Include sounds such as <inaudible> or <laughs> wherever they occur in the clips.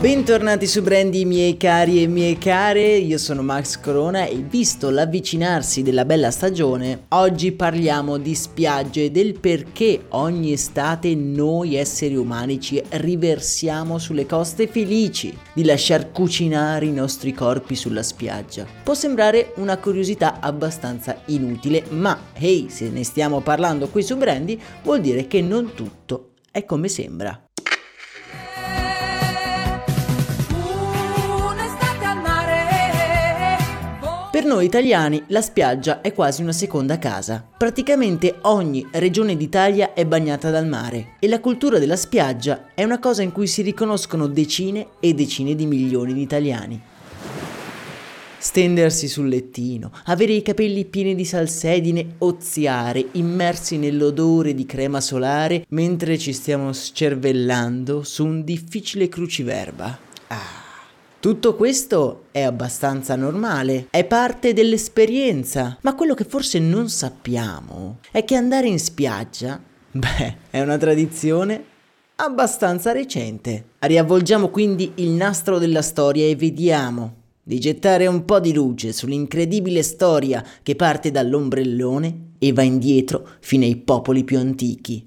Bentornati su Brandy miei cari e mie care, io sono Max Corona e visto l'avvicinarsi della bella stagione, oggi parliamo di spiagge e del perché ogni estate noi esseri umani ci riversiamo sulle coste felici di lasciar cucinare i nostri corpi sulla spiaggia. Può sembrare una curiosità abbastanza inutile, ma hey, se ne stiamo parlando qui su Brandy, vuol dire che non tutto è come sembra. Per noi italiani la spiaggia è quasi una seconda casa. Praticamente ogni regione d'Italia è bagnata dal mare e la cultura della spiaggia è una cosa in cui si riconoscono decine e decine di milioni di italiani. Stendersi sul lettino, avere i capelli pieni di salsedine, oziare, immersi nell'odore di crema solare mentre ci stiamo scervellando su un difficile cruciverba. Ah. Tutto questo è abbastanza normale, è parte dell'esperienza, ma quello che forse non sappiamo è che andare in spiaggia, <laughs> beh, è una tradizione abbastanza recente. Riavvolgiamo quindi il nastro della storia e vediamo di gettare un po' di luce sull'incredibile storia che parte dall'ombrellone e va indietro fino ai popoli più antichi.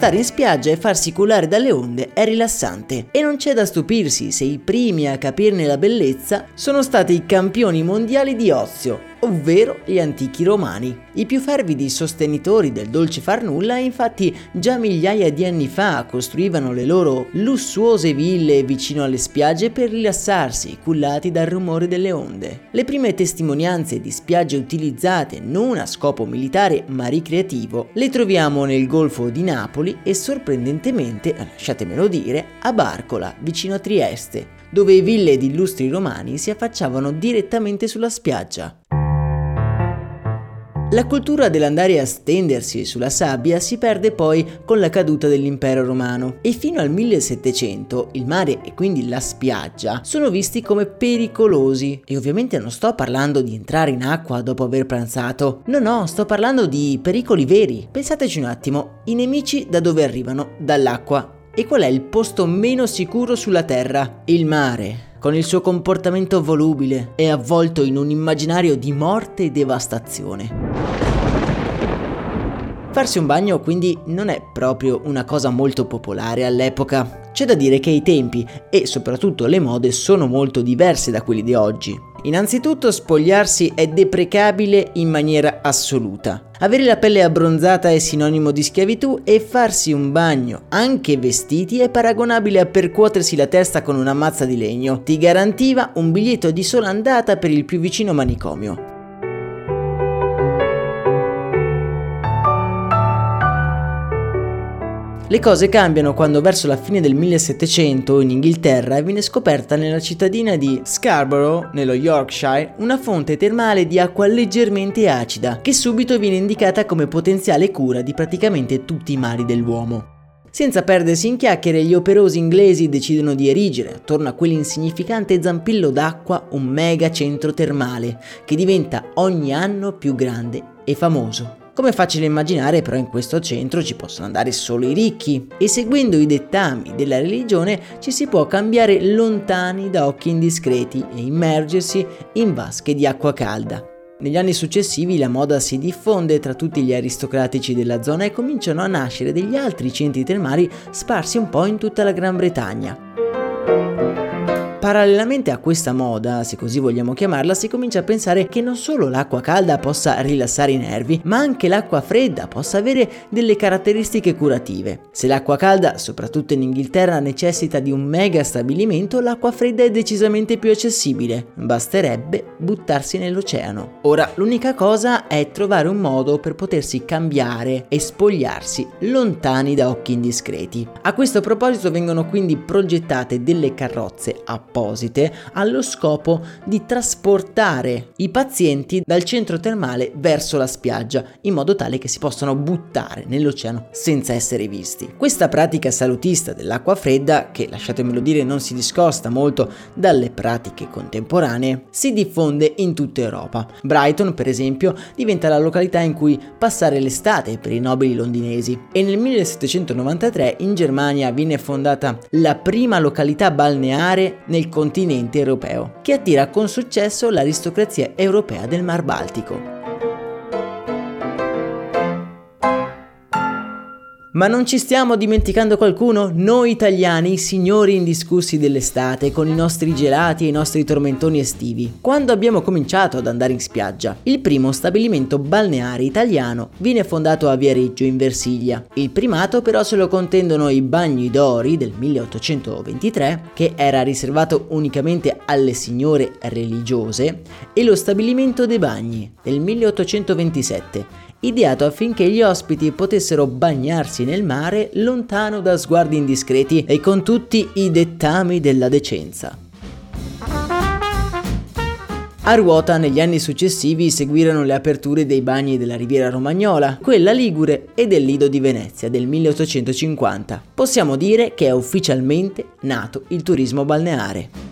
Stare in spiaggia e farsi culare dalle onde è rilassante. E non c'è da stupirsi se i primi a capirne la bellezza sono stati i campioni mondiali di ozio, ovvero gli antichi romani. I più fervidi sostenitori del dolce far nulla infatti già migliaia di anni fa costruivano le loro lussuose ville vicino alle spiagge per rilassarsi, cullati dal rumore delle onde. Le prime testimonianze di spiagge utilizzate non a scopo militare ma ricreativo le troviamo nel Golfo di Napoli e sorprendentemente, lasciatemelo dire, a Barcola, vicino a Trieste, dove ville di illustri romani si affacciavano direttamente sulla spiaggia. La cultura dell'andare a stendersi sulla sabbia si perde poi con la caduta dell'impero romano e fino al 1700 il mare e quindi la spiaggia sono visti come pericolosi e ovviamente non sto parlando di entrare in acqua dopo aver pranzato, no no, sto parlando di pericoli veri. Pensateci un attimo, i nemici da dove arrivano? Dall'acqua. E qual è il posto meno sicuro sulla Terra? Il mare con il suo comportamento volubile, è avvolto in un immaginario di morte e devastazione. Farsi un bagno quindi non è proprio una cosa molto popolare all'epoca. C'è da dire che i tempi e soprattutto le mode sono molto diverse da quelli di oggi. Innanzitutto spogliarsi è deprecabile in maniera assoluta. Avere la pelle abbronzata è sinonimo di schiavitù e farsi un bagno, anche vestiti, è paragonabile a percuotersi la testa con una mazza di legno. Ti garantiva un biglietto di sola andata per il più vicino manicomio. Le cose cambiano quando verso la fine del 1700 in Inghilterra viene scoperta nella cittadina di Scarborough, nello Yorkshire, una fonte termale di acqua leggermente acida, che subito viene indicata come potenziale cura di praticamente tutti i mali dell'uomo. Senza perdersi in chiacchiere, gli operosi inglesi decidono di erigere attorno a quell'insignificante zampillo d'acqua un mega centro termale che diventa ogni anno più grande e famoso. Come facile immaginare, però in questo centro ci possono andare solo i ricchi e seguendo i dettami della religione ci si può cambiare lontani da occhi indiscreti e immergersi in vasche di acqua calda. Negli anni successivi la moda si diffonde tra tutti gli aristocratici della zona e cominciano a nascere degli altri centri termali sparsi un po' in tutta la Gran Bretagna. Parallelamente a questa moda, se così vogliamo chiamarla, si comincia a pensare che non solo l'acqua calda possa rilassare i nervi, ma anche l'acqua fredda possa avere delle caratteristiche curative. Se l'acqua calda, soprattutto in Inghilterra, necessita di un mega stabilimento, l'acqua fredda è decisamente più accessibile. Basterebbe buttarsi nell'oceano. Ora, l'unica cosa è trovare un modo per potersi cambiare e spogliarsi lontani da occhi indiscreti. A questo proposito vengono quindi progettate delle carrozze apposite allo scopo di trasportare i pazienti dal centro termale verso la spiaggia in modo tale che si possano buttare nell'oceano senza essere visti. Questa pratica salutista dell'acqua fredda, che lasciatemelo dire non si discosta molto dalle pratiche contemporanee, si diffonde in tutta Europa. Brighton, per esempio, diventa la località in cui passare l'estate per i nobili londinesi e nel 1793 in Germania viene fondata la prima località balneare nel continente europeo, che attira con successo l'aristocrazia europea del Mar Baltico. Ma non ci stiamo dimenticando qualcuno? Noi italiani, signori indiscussi dell'estate, con i nostri gelati e i nostri tormentoni estivi. Quando abbiamo cominciato ad andare in spiaggia? Il primo stabilimento balneare italiano viene fondato a Viareggio in Versilia. Il primato però se lo contendono i Bagni d'Ori del 1823, che era riservato unicamente alle signore religiose, e lo stabilimento dei Bagni del 1827 ideato affinché gli ospiti potessero bagnarsi nel mare lontano da sguardi indiscreti e con tutti i dettami della decenza. A ruota negli anni successivi seguirono le aperture dei bagni della Riviera Romagnola, quella Ligure e del Lido di Venezia del 1850. Possiamo dire che è ufficialmente nato il turismo balneare.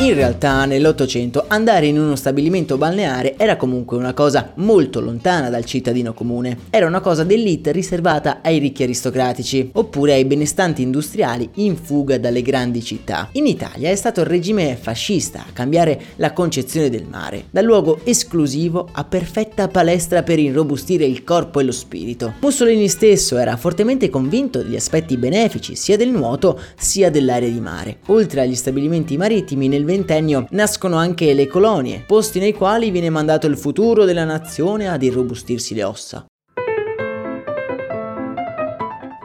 In realtà nell'Ottocento andare in uno stabilimento balneare era comunque una cosa molto lontana dal cittadino comune. Era una cosa d'elite riservata ai ricchi aristocratici oppure ai benestanti industriali in fuga dalle grandi città. In Italia è stato il regime fascista a cambiare la concezione del mare, da luogo esclusivo a perfetta palestra per irrobustire il corpo e lo spirito. Mussolini stesso era fortemente convinto degli aspetti benefici sia del nuoto sia dell'area di mare. Oltre agli stabilimenti marittimi nel ventennio nascono anche le colonie, posti nei quali viene mandato il futuro della nazione ad irrobustirsi le ossa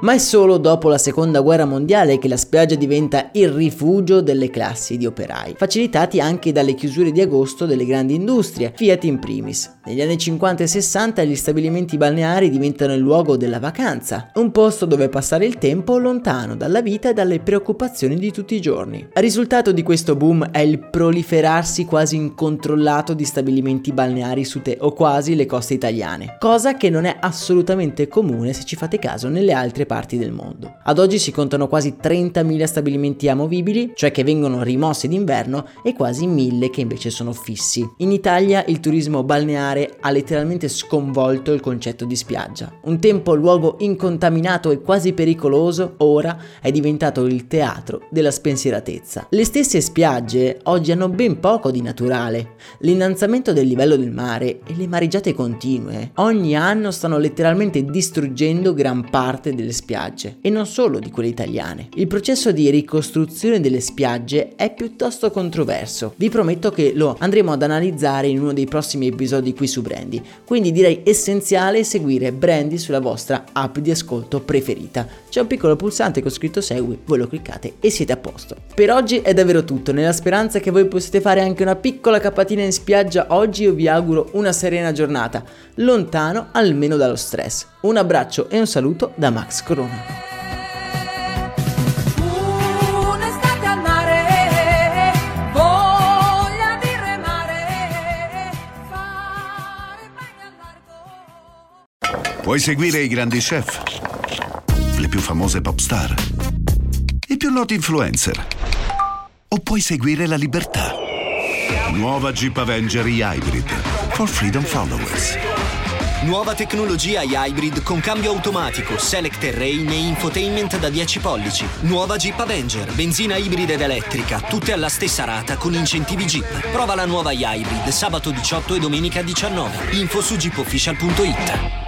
ma è solo dopo la seconda guerra mondiale che la spiaggia diventa il rifugio delle classi di operai, facilitati anche dalle chiusure di agosto delle grandi industrie, Fiat in primis. Negli anni 50 e 60 gli stabilimenti balneari diventano il luogo della vacanza, un posto dove passare il tempo lontano dalla vita e dalle preoccupazioni di tutti i giorni. Il risultato di questo boom è il proliferarsi quasi incontrollato di stabilimenti balneari su te o quasi le coste italiane, cosa che non è assolutamente comune se ci fate caso nelle altre parti del mondo. Ad oggi si contano quasi 30.000 stabilimenti amovibili, cioè che vengono rimossi d'inverno, e quasi 1.000 che invece sono fissi. In Italia il turismo balneare ha letteralmente sconvolto il concetto di spiaggia. Un tempo luogo incontaminato e quasi pericoloso, ora è diventato il teatro della spensieratezza. Le stesse spiagge oggi hanno ben poco di naturale. L'innalzamento del livello del mare e le mareggiate continue ogni anno stanno letteralmente distruggendo gran parte delle spiagge e non solo di quelle italiane. Il processo di ricostruzione delle spiagge è piuttosto controverso. Vi prometto che lo andremo ad analizzare in uno dei prossimi episodi qui su Brandy, quindi direi essenziale seguire Brandy sulla vostra app di ascolto preferita. C'è un piccolo pulsante con scritto segui, voi lo cliccate e siete a posto. Per oggi è davvero tutto, nella speranza che voi possiate fare anche una piccola capatina in spiaggia oggi io vi auguro una serena giornata, lontano almeno dallo stress. Un abbraccio e un saluto da Max Corona. Puoi seguire i grandi chef, le più famose pop star, i più noti influencer. O puoi seguire la libertà. Nuova Jeep Avenger Hybrid for Freedom Followers. Nuova tecnologia Hybrid con cambio automatico, select terrain e infotainment da 10 pollici. Nuova Jeep Avenger, benzina ibrida ed elettrica, tutte alla stessa rata con incentivi Jeep. Prova la nuova Hybrid sabato 18 e domenica 19. Info su jeepofficial.it.